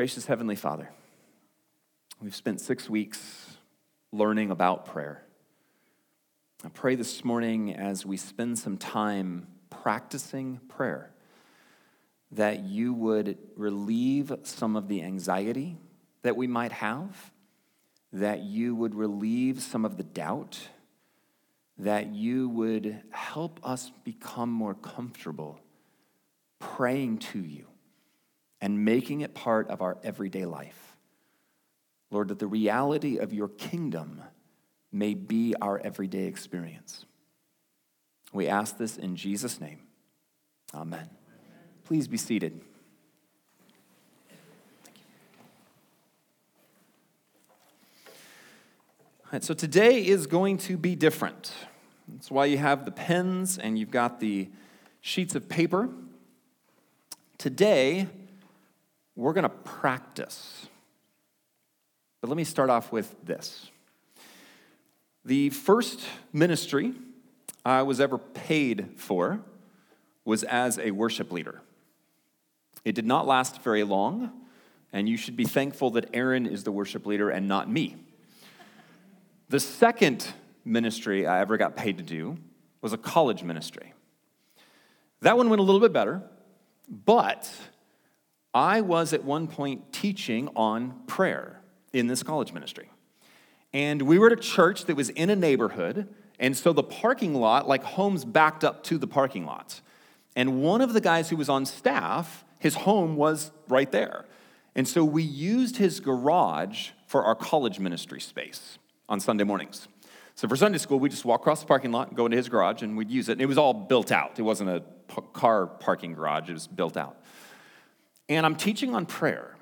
Gracious Heavenly Father, we've spent six weeks learning about prayer. I pray this morning as we spend some time practicing prayer that you would relieve some of the anxiety that we might have, that you would relieve some of the doubt, that you would help us become more comfortable praying to you and making it part of our everyday life. Lord, that the reality of your kingdom may be our everyday experience. We ask this in Jesus' name. Amen. Please be seated. All right, so today is going to be different. That's why you have the pens and you've got the sheets of paper. Today, we're going to practice. But let me start off with this. The first ministry I was ever paid for was as a worship leader. It did not last very long, and you should be thankful that Aaron is the worship leader and not me. The second ministry I ever got paid to do was a college ministry. That one went a little bit better, but I was at one point teaching on prayer in this college ministry. And we were at a church that was in a neighborhood, and so the parking lot, like homes backed up to the parking lot. And one of the guys who was on staff, his home was right there. And so we used his garage for our college ministry space on Sunday mornings. So for Sunday school, we just walk across the parking lot go into his garage and we'd use it. And it was all built out. It wasn't a car parking garage, it was built out and I'm teaching on prayer.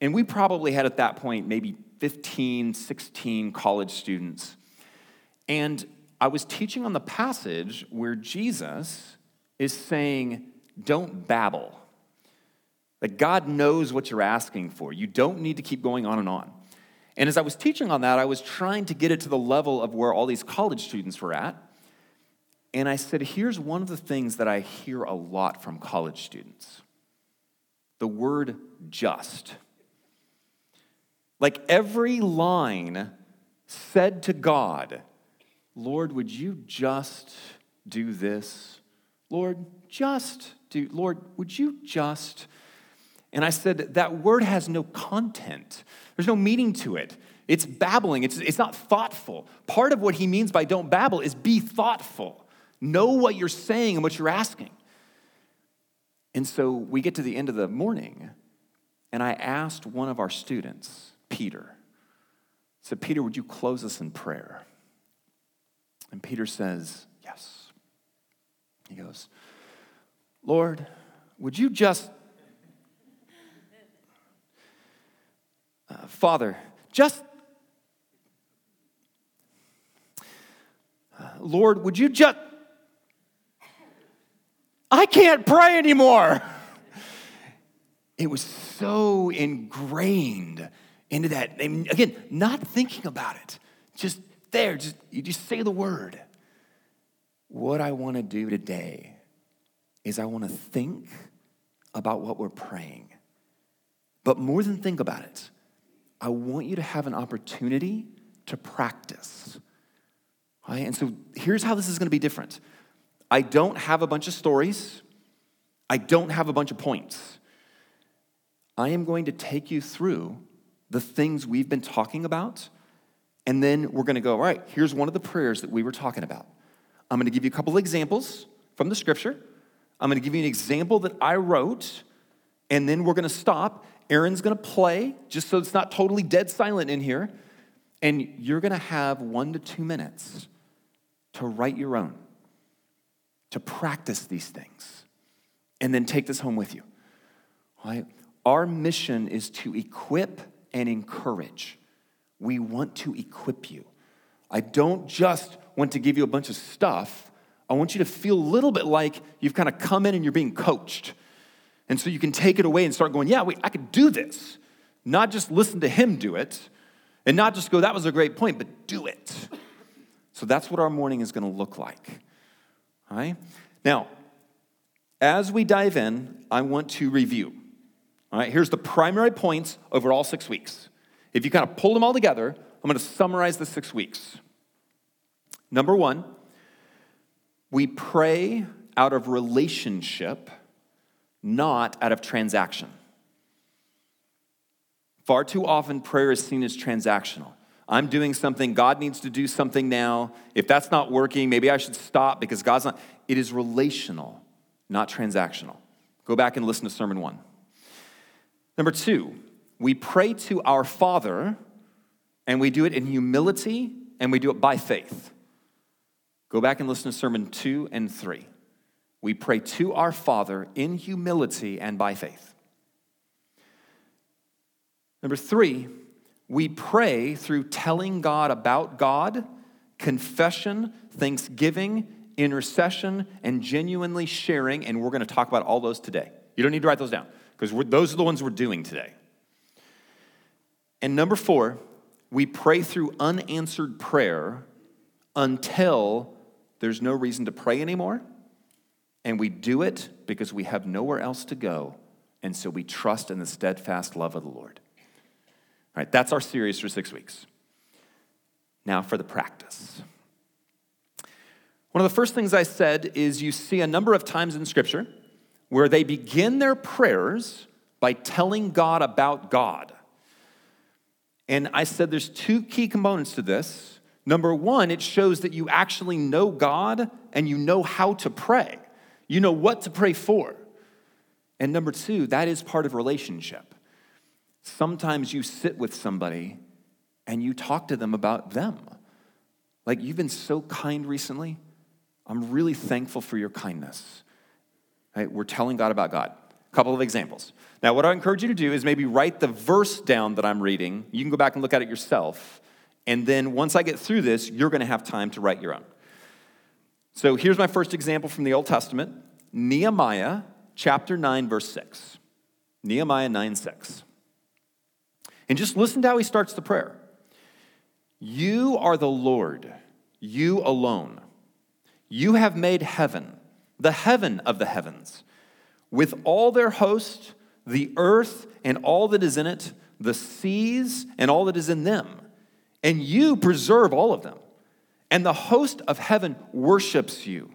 And we probably had at that point maybe 15, 16 college students. And I was teaching on the passage where Jesus is saying, Don't babble. That God knows what you're asking for. You don't need to keep going on and on. And as I was teaching on that, I was trying to get it to the level of where all these college students were at. And I said, Here's one of the things that I hear a lot from college students the word just. Like every line said to God, Lord, would you just do this? Lord, just do, Lord, would you just? And I said, that word has no content, there's no meaning to it. It's babbling, it's, it's not thoughtful. Part of what he means by don't babble is be thoughtful. Know what you're saying and what you're asking. And so we get to the end of the morning, and I asked one of our students, Peter, said, Peter, would you close us in prayer? And Peter says, Yes. He goes, Lord, would you just, uh, Father, just, uh, Lord, would you just, I can't pray anymore. It was so ingrained into that. And again, not thinking about it, just there, just you just say the word. What I want to do today is I want to think about what we're praying. But more than think about it, I want you to have an opportunity to practice. Right? And so here's how this is going to be different. I don't have a bunch of stories. I don't have a bunch of points. I am going to take you through the things we've been talking about, and then we're going to go, all right, here's one of the prayers that we were talking about. I'm going to give you a couple examples from the scripture. I'm going to give you an example that I wrote, and then we're going to stop. Aaron's going to play, just so it's not totally dead silent in here, and you're going to have one to two minutes to write your own to practice these things and then take this home with you. Right? Our mission is to equip and encourage. We want to equip you. I don't just want to give you a bunch of stuff. I want you to feel a little bit like you've kind of come in and you're being coached. And so you can take it away and start going, yeah, wait, I could do this. Not just listen to him do it, and not just go, that was a great point, but do it. So that's what our morning is going to look like. Right Now, as we dive in, I want to review. All right, here's the primary points over all six weeks. If you kind of pull them all together, I'm going to summarize the six weeks. Number one, we pray out of relationship, not out of transaction. Far too often, prayer is seen as transactional. I'm doing something, God needs to do something now. If that's not working, maybe I should stop because God's not. It is relational, not transactional. Go back and listen to Sermon one. Number two, we pray to our Father and we do it in humility and we do it by faith. Go back and listen to Sermon two and three. We pray to our Father in humility and by faith. Number three, we pray through telling God about God, confession, thanksgiving, intercession, and genuinely sharing. And we're going to talk about all those today. You don't need to write those down because those are the ones we're doing today. And number four, we pray through unanswered prayer until there's no reason to pray anymore. And we do it because we have nowhere else to go. And so we trust in the steadfast love of the Lord. All right, that's our series for six weeks. Now for the practice. One of the first things I said is you see a number of times in Scripture where they begin their prayers by telling God about God. And I said there's two key components to this. Number one, it shows that you actually know God and you know how to pray. You know what to pray for. And number two, that is part of relationship. Sometimes you sit with somebody and you talk to them about them. Like, you've been so kind recently. I'm really thankful for your kindness. Right? We're telling God about God. A couple of examples. Now, what I encourage you to do is maybe write the verse down that I'm reading. You can go back and look at it yourself. And then once I get through this, you're going to have time to write your own. So here's my first example from the Old Testament Nehemiah chapter 9, verse 6. Nehemiah 9, 6. And just listen to how he starts the prayer. You are the Lord, you alone. You have made heaven, the heaven of the heavens, with all their host, the earth and all that is in it, the seas and all that is in them. And you preserve all of them. And the host of heaven worships you.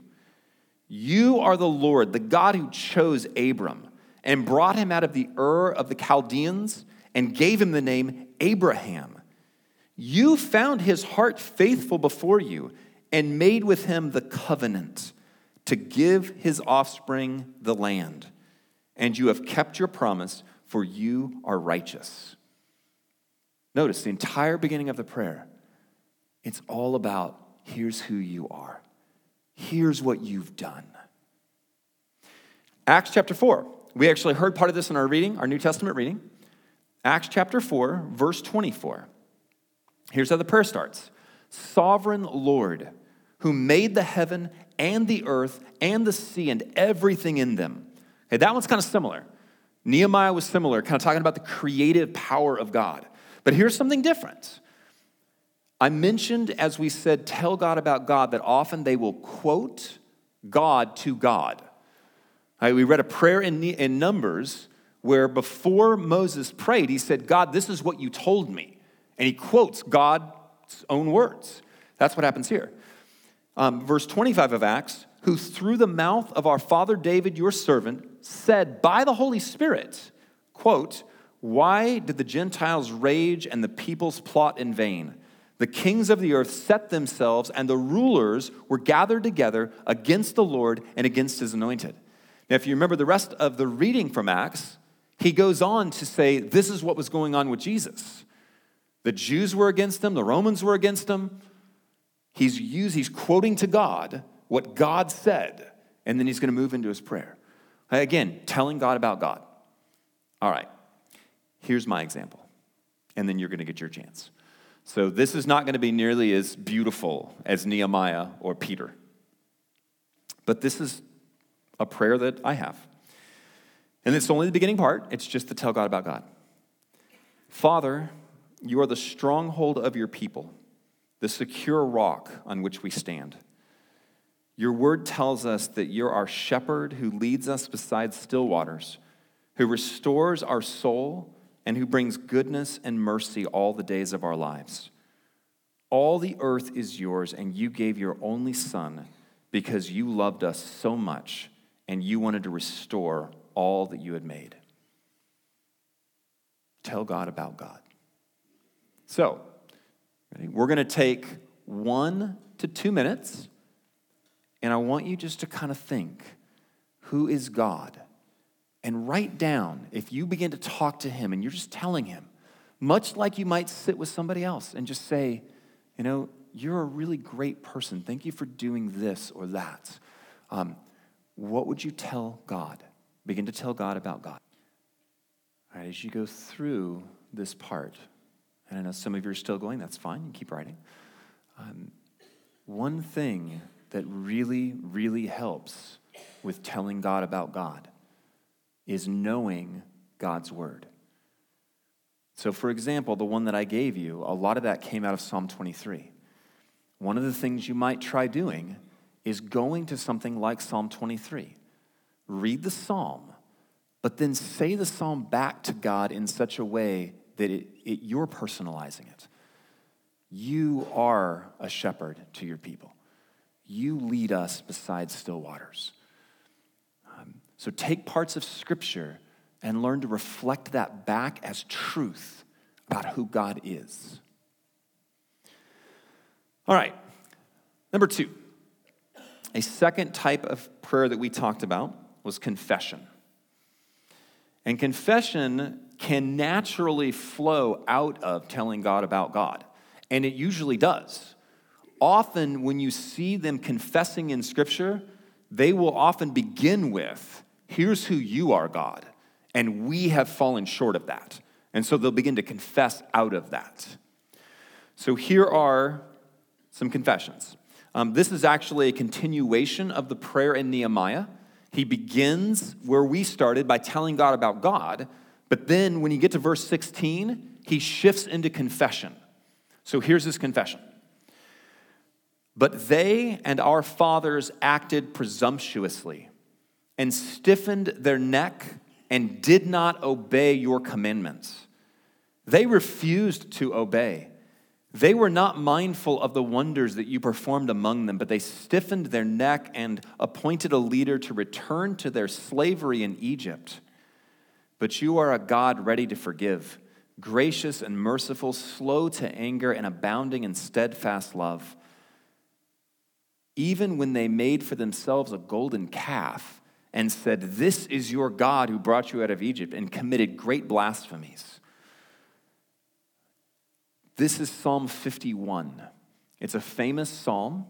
You are the Lord, the God who chose Abram and brought him out of the Ur of the Chaldeans and gave him the name Abraham. You found his heart faithful before you and made with him the covenant to give his offspring the land. And you have kept your promise, for you are righteous. Notice the entire beginning of the prayer. It's all about here's who you are, here's what you've done. Acts chapter 4. We actually heard part of this in our reading, our New Testament reading. Acts chapter 4, verse 24. Here's how the prayer starts Sovereign Lord, who made the heaven and the earth and the sea and everything in them. Okay, that one's kind of similar. Nehemiah was similar, kind of talking about the creative power of God. But here's something different. I mentioned, as we said, tell God about God, that often they will quote God to God. Right, we read a prayer in, in Numbers where before Moses prayed, he said, God, this is what you told me. And he quotes God's own words. That's what happens here. Um, verse 25 of Acts, who through the mouth of our father David, your servant, said by the Holy Spirit, quote, Why did the Gentiles rage and the peoples plot in vain? The kings of the earth set themselves, and the rulers were gathered together against the Lord and against his anointed. Now, if you remember the rest of the reading from Acts, he goes on to say this is what was going on with Jesus. The Jews were against him, the Romans were against him. He's used, he's quoting to God what God said, and then he's going to move into his prayer. Again, telling God about God. All right, here's my example, and then you're going to get your chance. So, this is not going to be nearly as beautiful as Nehemiah or Peter, but this is a prayer that I have. And it's only the beginning part, it's just to tell God about God. Father, you are the stronghold of your people, the secure rock on which we stand. Your word tells us that you're our shepherd who leads us beside still waters, who restores our soul and who brings goodness and mercy all the days of our lives. All the earth is yours, and you gave your only Son because you loved us so much and you wanted to restore all that you had made. Tell God about God. So, we're going to take one to two minutes, and I want you just to kind of think who is God? And write down, if you begin to talk to Him and you're just telling Him, much like you might sit with somebody else and just say, you know, you're a really great person. Thank you for doing this or that. Um, what would you tell God? Begin to tell God about God. All right, as you go through this part, and I know some of you are still going, that's fine, you keep writing. Um, one thing that really, really helps with telling God about God is knowing God's word. So, for example, the one that I gave you, a lot of that came out of Psalm 23. One of the things you might try doing is going to something like Psalm 23. Read the psalm, but then say the psalm back to God in such a way that it, it, you're personalizing it. You are a shepherd to your people. You lead us beside still waters. Um, so take parts of Scripture and learn to reflect that back as truth about who God is. All right, number two. A second type of prayer that we talked about was confession. And confession can naturally flow out of telling God about God, and it usually does. Often, when you see them confessing in Scripture, they will often begin with, Here's who you are, God. And we have fallen short of that. And so they'll begin to confess out of that. So here are some confessions. Um, this is actually a continuation of the prayer in Nehemiah. He begins where we started by telling God about God, but then when you get to verse 16, he shifts into confession. So here's his confession. But they and our fathers acted presumptuously and stiffened their neck and did not obey your commandments. They refused to obey. They were not mindful of the wonders that you performed among them, but they stiffened their neck and appointed a leader to return to their slavery in Egypt. But you are a God ready to forgive, gracious and merciful, slow to anger, and abounding in steadfast love. Even when they made for themselves a golden calf, and said, This is your God who brought you out of Egypt, and committed great blasphemies. This is Psalm 51. It's a famous psalm,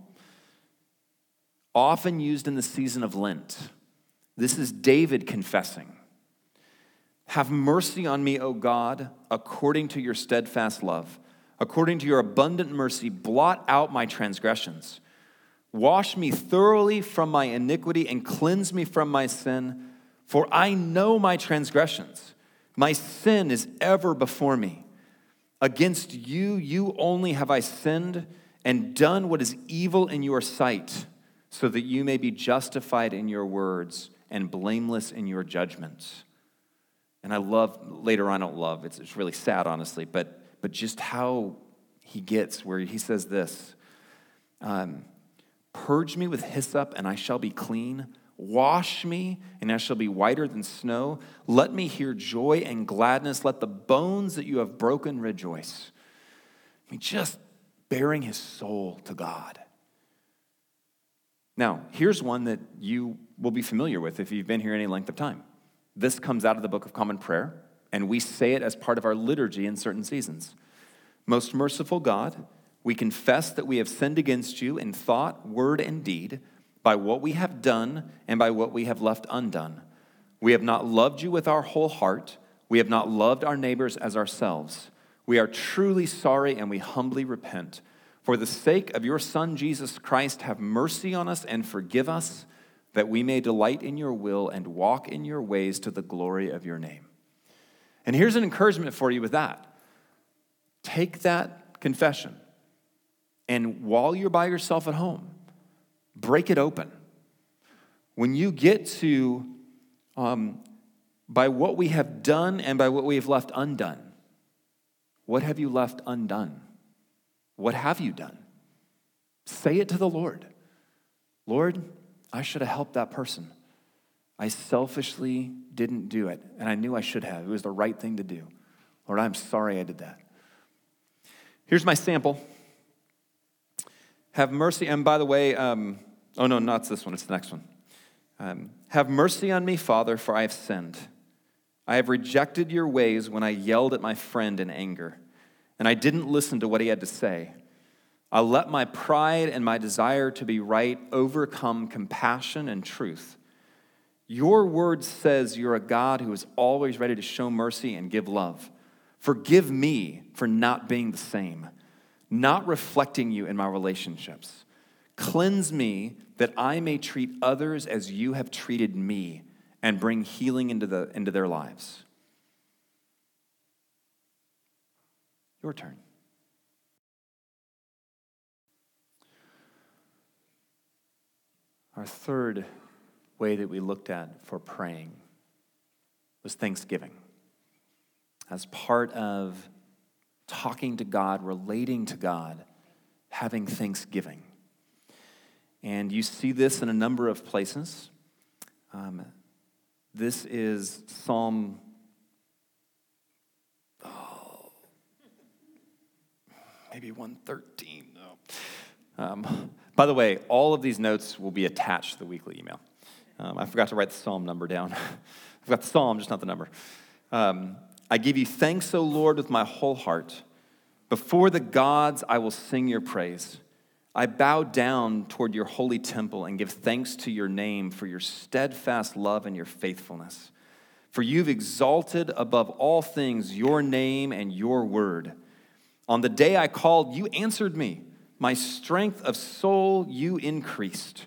often used in the season of Lent. This is David confessing Have mercy on me, O God, according to your steadfast love. According to your abundant mercy, blot out my transgressions. Wash me thoroughly from my iniquity and cleanse me from my sin, for I know my transgressions. My sin is ever before me. Against you, you only have I sinned and done what is evil in your sight, so that you may be justified in your words and blameless in your judgments. And I love, later on, I don't love, it's, it's really sad, honestly, but, but just how he gets where he says this. Um, Purge me with hyssop, and I shall be clean. Wash me, and I shall be whiter than snow. Let me hear joy and gladness. Let the bones that you have broken rejoice. I mean, just baring his soul to God. Now, here's one that you will be familiar with if you've been here any length of time. This comes out of the Book of Common Prayer, and we say it as part of our liturgy in certain seasons. Most merciful God, we confess that we have sinned against you in thought, word, and deed by what we have done and by what we have left undone. We have not loved you with our whole heart. We have not loved our neighbors as ourselves. We are truly sorry and we humbly repent. For the sake of your Son, Jesus Christ, have mercy on us and forgive us, that we may delight in your will and walk in your ways to the glory of your name. And here's an encouragement for you with that take that confession and while you're by yourself at home, break it open. When you get to um, by what we have done and by what we have left undone. What have you left undone? What have you done? Say it to the Lord. Lord, I should have helped that person. I selfishly didn't do it, and I knew I should have. It was the right thing to do. Lord, I'm sorry I did that. Here's my sample. Have mercy, and by the way, um, oh no, not this one, it's the next one. Um, have mercy on me, Father, for I have sinned. I have rejected your ways when I yelled at my friend in anger, and I didn't listen to what he had to say. I let my pride and my desire to be right overcome compassion and truth. Your word says you're a God who is always ready to show mercy and give love. Forgive me for not being the same, not reflecting you in my relationships. Cleanse me that I may treat others as you have treated me and bring healing into, the, into their lives. Your turn. Our third way that we looked at for praying was thanksgiving. As part of talking to God, relating to God, having thanksgiving. And you see this in a number of places. Um, this is Psalm. Oh, maybe 113. No. Um, by the way, all of these notes will be attached to the weekly email. Um, I forgot to write the psalm number down. I've got the psalm, just not the number. Um, I give you thanks, O Lord, with my whole heart. Before the gods, I will sing your praise. I bow down toward your holy temple and give thanks to your name for your steadfast love and your faithfulness. For you've exalted above all things your name and your word. On the day I called, you answered me. My strength of soul you increased.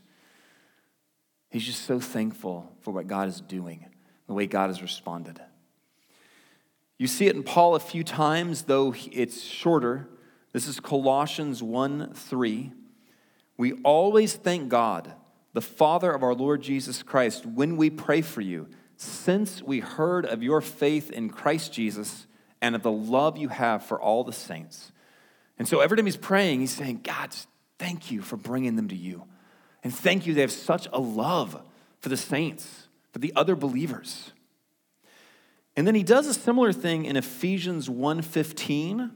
He's just so thankful for what God is doing, the way God has responded. You see it in Paul a few times, though it's shorter. This is Colossians 1 3. We always thank God, the Father of our Lord Jesus Christ, when we pray for you, since we heard of your faith in Christ Jesus and of the love you have for all the saints. And so every time he's praying, he's saying, God, thank you for bringing them to you. And thank you, they have such a love for the saints, for the other believers. And then he does a similar thing in Ephesians 1:15,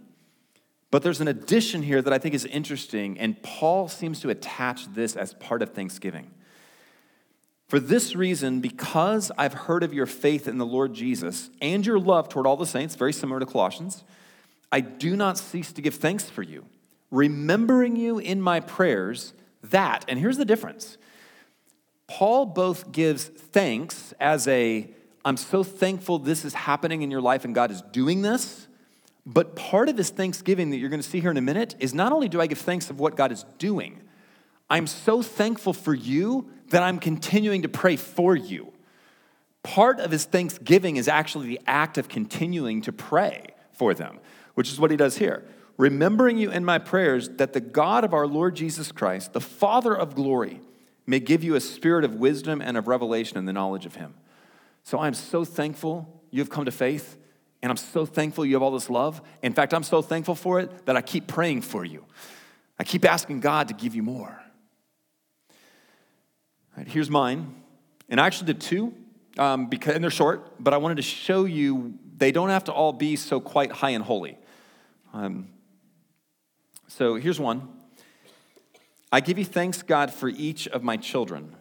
but there's an addition here that I think is interesting, and Paul seems to attach this as part of Thanksgiving. For this reason, because I've heard of your faith in the Lord Jesus and your love toward all the saints, very similar to Colossians, I do not cease to give thanks for you, remembering you in my prayers that, and here's the difference Paul both gives thanks as a, I'm so thankful this is happening in your life and God is doing this. But part of his thanksgiving that you're going to see here in a minute is not only do I give thanks of what God is doing, I'm so thankful for you that I'm continuing to pray for you. Part of his thanksgiving is actually the act of continuing to pray for them, which is what he does here remembering you in my prayers that the God of our Lord Jesus Christ, the Father of glory, may give you a spirit of wisdom and of revelation in the knowledge of him. So I'm so thankful you have come to faith, and I'm so thankful you have all this love. In fact, I'm so thankful for it that I keep praying for you. I keep asking God to give you more. Here's mine. And I actually did two, um, because, and they're short, but I wanted to show you they don't have to all be so quite high and holy. Um, so here's one I give you thanks, God, for each of my children,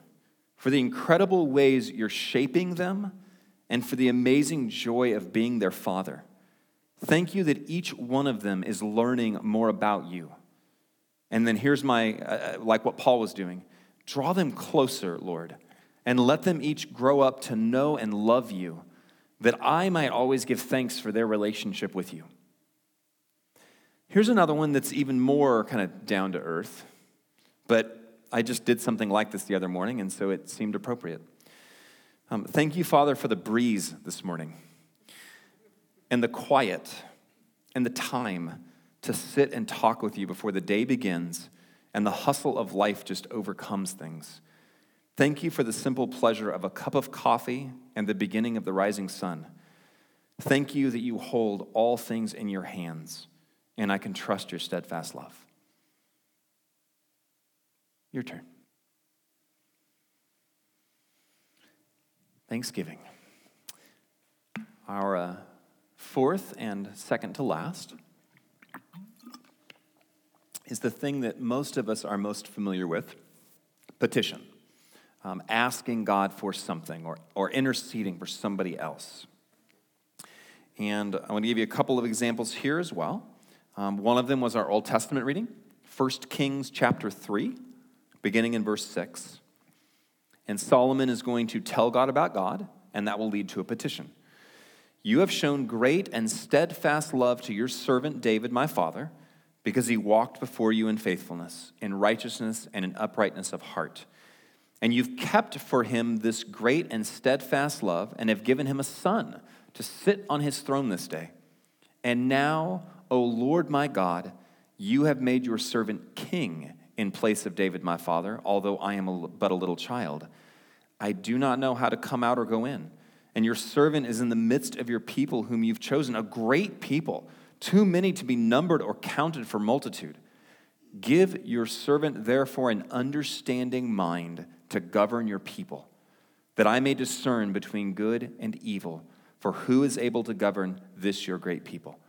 for the incredible ways you're shaping them, and for the amazing joy of being their father. Thank you that each one of them is learning more about you. And then here's my, uh, uh like what Paul was doing draw them closer, Lord, and let them each grow up to know and love you, that I might always give thanks for their relationship with you. Here's another one that's even more kind of down to earth, but I just did something like this the other morning, and so it seemed appropriate. Um, thank you, Father, for the breeze this morning and the quiet and the time to sit and talk with you before the day begins and the hustle of life just overcomes things. Thank you for the simple pleasure of a cup of coffee and the beginning of the rising sun. Thank you that you hold all things in your hands, and I can trust your steadfast love. Your turn. Thanksgiving. Our uh, fourth and second to last is the thing that most of us are most familiar with petition um, asking God for something or, or interceding for somebody else. And I want to give you a couple of examples here as well. Um, one of them was our Old Testament reading, 1 Kings chapter 3, beginning in verse 6. And Solomon is going to tell God about God, and that will lead to a petition. You have shown great and steadfast love to your servant David, my father, because he walked before you in faithfulness, in righteousness, and in uprightness of heart and you've kept for him this great and steadfast love, and have given him a son to sit on his throne this day. And now, O Lord my God, you have made your servant king in place of David my father, although I am a, but a little child. I do not know how to come out or go in. And your servant is in the midst of your people, whom you've chosen, a great people, too many to be numbered or counted for multitude. Give your servant, therefore, an understanding mind to govern your people, that I may discern between good and evil, for who is able to govern this your great people?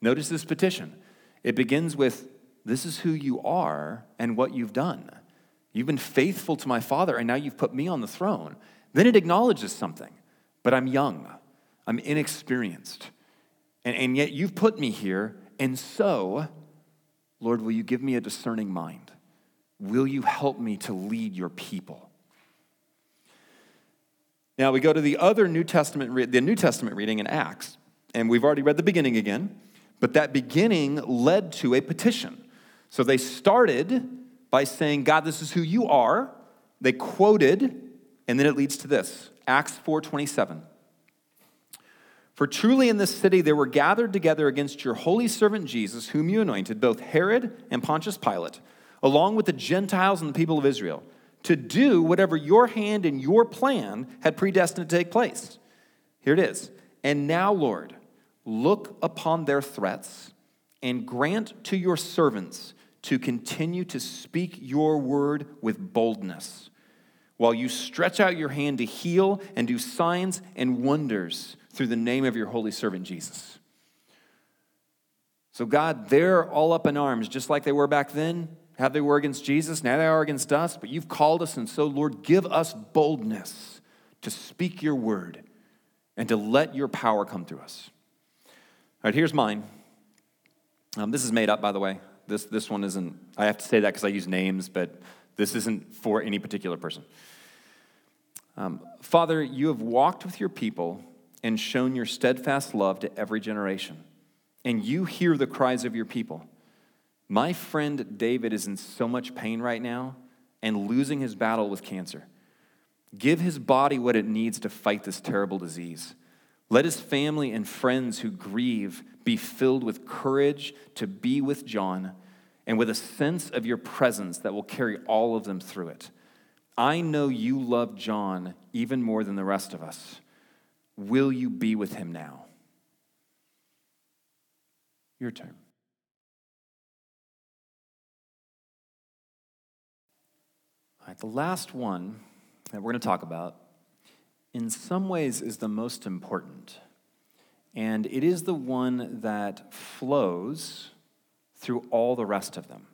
Notice this petition. It begins with, This is who you are and what you've done. You've been faithful to my father, and now you've put me on the throne. Then it acknowledges something, but I'm young, I'm inexperienced, and, and yet you've put me here, and so, Lord, will you give me a discerning mind? Will you help me to lead your people? Now we go to the other New Testament, the New Testament reading in Acts, and we've already read the beginning again, but that beginning led to a petition. So they started by saying, God, this is who you are. They quoted, and then it leads to this Acts 4:27. For truly in this city there were gathered together against your holy servant Jesus, whom you anointed, both Herod and Pontius Pilate, along with the Gentiles and the people of Israel to do whatever your hand and your plan had predestined to take place. Here it is. And now, Lord, look upon their threats and grant to your servants to continue to speak your word with boldness, while you stretch out your hand to heal and do signs and wonders through the name of your holy servant Jesus. So, God, they're all up in arms, just like they were back then how they were against Jesus, now they are against us, but you've called us, and so, Lord, give us boldness to speak your word and to let your power come through us. All right, here's mine. Um, this is made up, by the way. This, this one isn't, I have to say that because I use names, but this isn't for any particular person. Um, Father, you have walked with your people and shown your steadfast love to every generation, and you hear the cries of your people. My friend David is in so much pain right now and losing his battle with cancer. Give his body what it needs to fight this terrible disease. Let his family and friends who grieve be filled with courage to be with John and with a sense of your presence that will carry all of them through it. I know you love John even more than the rest of us. Will you be with him now? Your turn. right, the last one that we're going to talk about, in some ways, is the most important. And it is the one that flows through all the rest of them.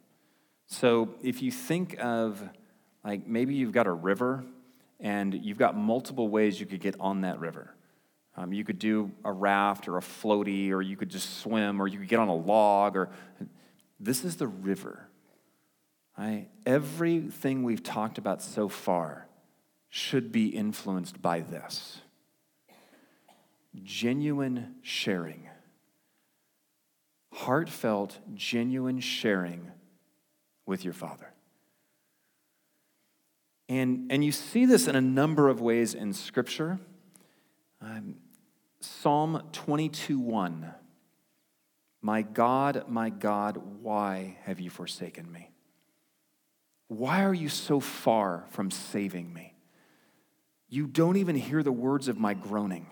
So if you think of, like, maybe you've got a river and you've got multiple ways you could get on that river. Um, you could do a raft or a floaty, or you could just swim, or you could get on a log, or this is the river. Right? Everything we've talked about so far should be influenced by this genuine sharing, heartfelt, genuine sharing with your Father. And, and you see this in a number of ways in Scripture. Um, Psalm 22 1. My God, my God, why have you forsaken me? Why are you so far from saving me? You don't even hear the words of my groaning.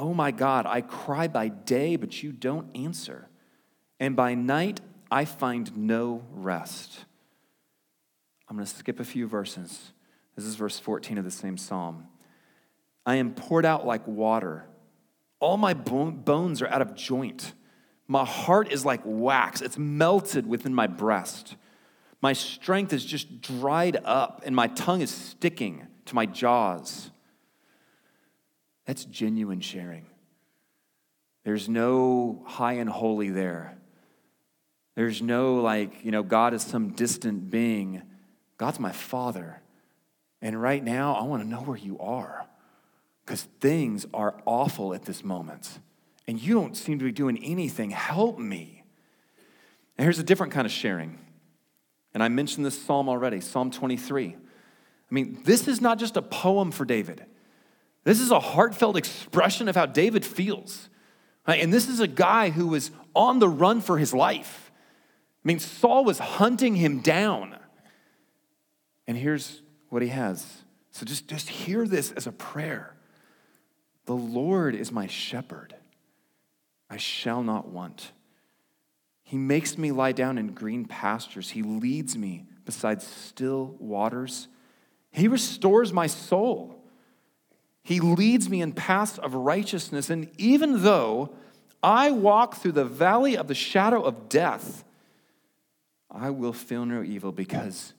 Oh my God, I cry by day, but you don't answer. And by night, I find no rest. I'm going to skip a few verses. This is verse 14 of the same psalm. I am poured out like water. All my bones are out of joint. My heart is like wax, it's melted within my breast. My strength is just dried up, and my tongue is sticking to my jaws. That's genuine sharing. There's no high and holy there. There's no like, you know, God is some distant being. God's my father. And right now, I want to know where you are because things are awful at this moment. And you don't seem to be doing anything. Help me. And here's a different kind of sharing. And I mentioned this psalm already, Psalm 23. I mean, this is not just a poem for David. This is a heartfelt expression of how David feels. And this is a guy who was on the run for his life. I mean, Saul was hunting him down. And here's what he has. So just, just hear this as a prayer. The Lord is my shepherd. I shall not want. He makes me lie down in green pastures. He leads me beside still waters. He restores my soul. He leads me in paths of righteousness. And even though I walk through the valley of the shadow of death, I will feel no evil because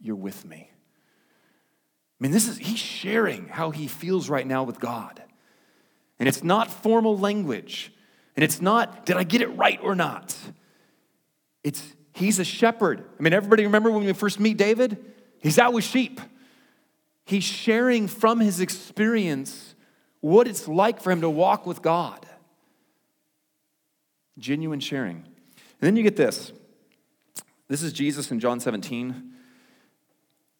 you're with me. I mean, this is, he's sharing how he feels right now with God. And it's not formal language. And it's not, did I get it right or not? It's, he's a shepherd. I mean, everybody remember when we first meet David? He's out with sheep. He's sharing from his experience what it's like for him to walk with God. Genuine sharing. And then you get this. This is Jesus in John 17.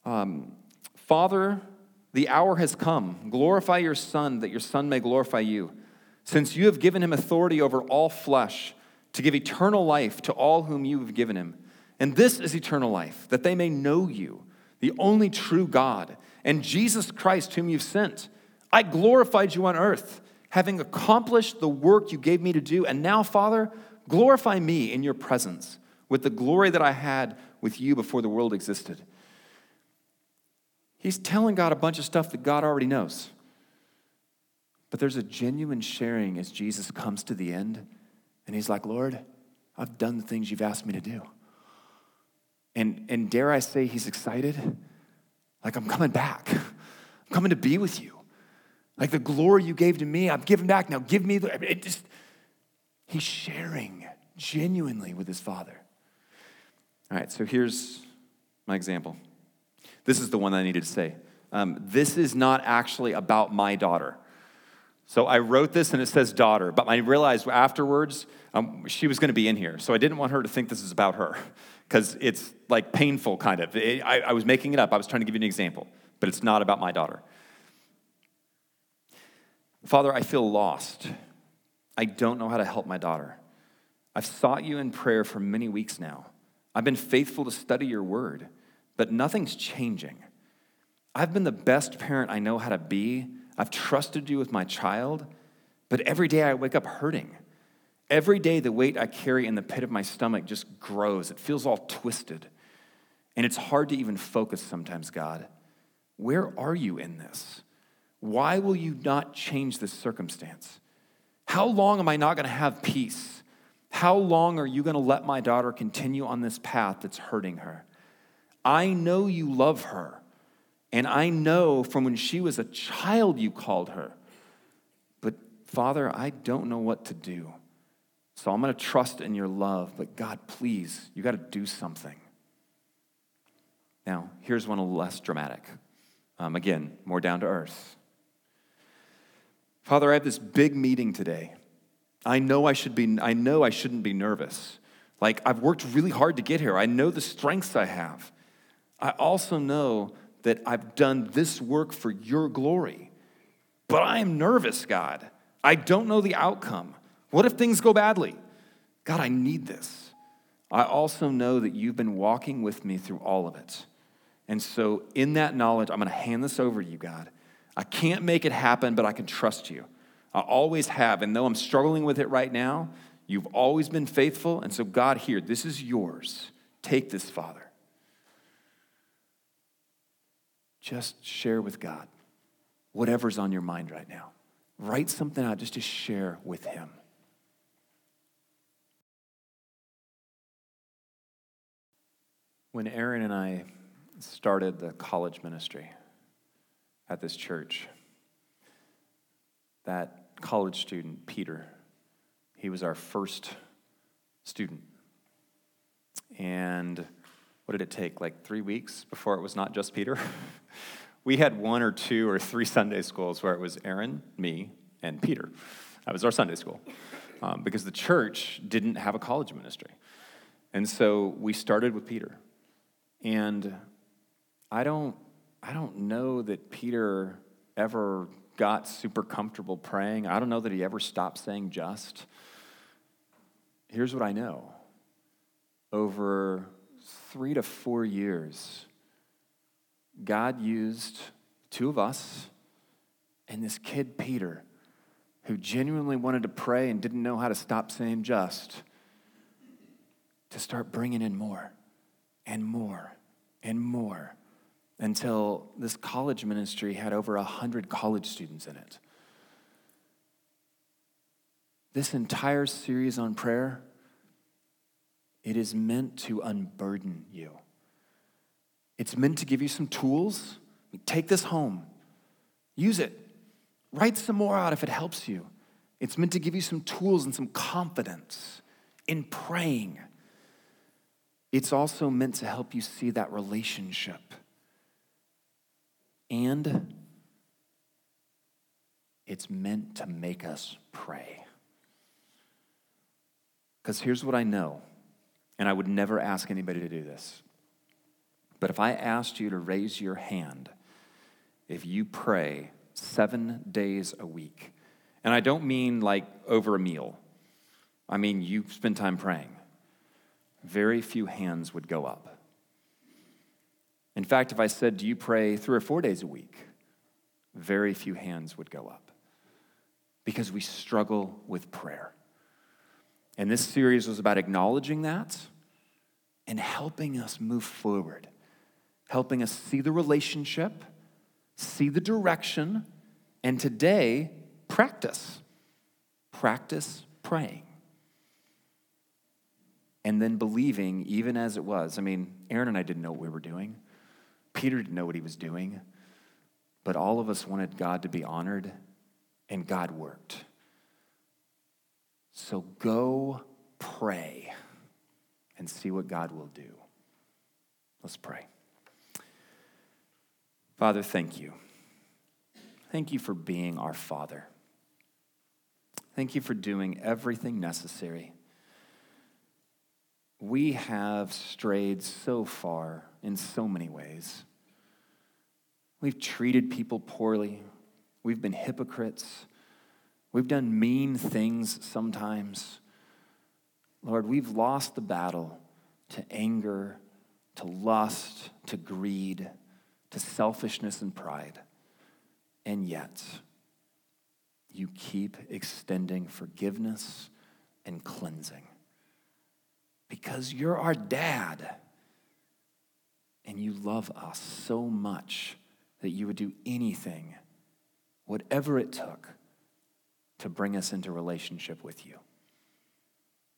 Um, Father, the hour has come. Glorify your Son, that your Son may glorify you, since you have given him authority over all flesh to give eternal life to all whom you have given him. And this is eternal life, that they may know you, the only true God and Jesus Christ, whom you've sent. I glorified you on earth, having accomplished the work you gave me to do. And now, Father, glorify me in your presence with the glory that I had with you before the world existed. He's telling God a bunch of stuff that God already knows. But there's a genuine sharing as Jesus comes to the end, and he's like, Lord, I've done the things you've asked me to do. And, and dare I say, he's excited like, I'm coming back. I'm coming to be with you. Like the glory you gave to me, I'm giving back. Now give me the. It just, he's sharing genuinely with his father. All right, so here's my example. This is the one I needed to say. Um, this is not actually about my daughter. So I wrote this and it says daughter, but I realized afterwards um, she was going to be in here. So I didn't want her to think this is about her because it's like painful, kind of. It, I, I was making it up. I was trying to give you an example, but it's not about my daughter. Father, I feel lost. I don't know how to help my daughter. I've sought you in prayer for many weeks now. I've been faithful to study your word, but nothing's changing. I've been the best parent I know how to be. I've trusted you with my child, but every day I wake up hurting. Every day, the weight I carry in the pit of my stomach just grows. It feels all twisted. And it's hard to even focus sometimes, God. Where are you in this? Why will you not change this circumstance? How long am I not going to have peace? How long are you going to let my daughter continue on this path that's hurting her? I know you love her, and I know from when she was a child you called her. But Father, I don't know what to do. So I'm going to trust in your love, but God, please, you got to do something. Now, here's one less dramatic. Um, again, more down to earth. Father, I have this big meeting today. I know I should be I know I shouldn't be nervous. Like I've worked really hard to get here. I know the strengths I have. I also know that I've done this work for your glory. But I am nervous, God. I don't know the outcome. What if things go badly? God, I need this. I also know that you've been walking with me through all of it. And so, in that knowledge, I'm going to hand this over to you, God. I can't make it happen, but I can trust you. I always have. And though I'm struggling with it right now, you've always been faithful. And so, God, here, this is yours. Take this, Father. Just share with God whatever's on your mind right now. Write something out just to share with Him. When Aaron and I started the college ministry at this church, that college student, Peter, he was our first student. And what did it take? Like three weeks before it was not just Peter? we had one or two or three Sunday schools where it was Aaron, me, and Peter. That was our Sunday school um, because the church didn't have a college ministry. And so we started with Peter. And I don't, I don't know that Peter ever got super comfortable praying. I don't know that he ever stopped saying just. Here's what I know over three to four years, God used two of us and this kid, Peter, who genuinely wanted to pray and didn't know how to stop saying just, to start bringing in more and more and more until this college ministry had over 100 college students in it. This entire series on prayer, it is meant to unburden you. It's meant to give you some tools. Take this home, use it, write some more out if it helps you. It's meant to give you some tools and some confidence in praying. It's also meant to help you see that relationship and it's meant to make us pray. Because here's what I know, and I would never ask anybody to do this. But if I asked you to raise your hand, if you pray seven days a week, and I don't mean like over a meal, I mean you spend time praying, very few hands would go up. In fact, if I said, Do you pray three or four days a week? Very few hands would go up because we struggle with prayer. And this series was about acknowledging that and helping us move forward, helping us see the relationship, see the direction, and today, practice. Practice praying. And then believing, even as it was. I mean, Aaron and I didn't know what we were doing. Peter didn't know what he was doing, but all of us wanted God to be honored, and God worked. So go pray and see what God will do. Let's pray. Father, thank you. Thank you for being our Father. Thank you for doing everything necessary. We have strayed so far in so many ways. We've treated people poorly. We've been hypocrites. We've done mean things sometimes. Lord, we've lost the battle to anger, to lust, to greed, to selfishness and pride. And yet, you keep extending forgiveness and cleansing because you're our dad and you love us so much that you would do anything, whatever it took, to bring us into relationship with you.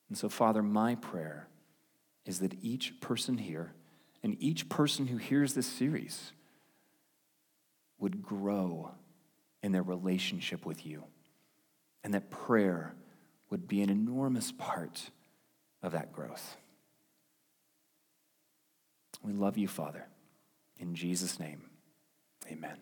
And so, Father, my prayer is that each person here and each person who hears this series would grow in their relationship with you, and that prayer would be an enormous part of that growth. We love you, Father. In Jesus' name, amen.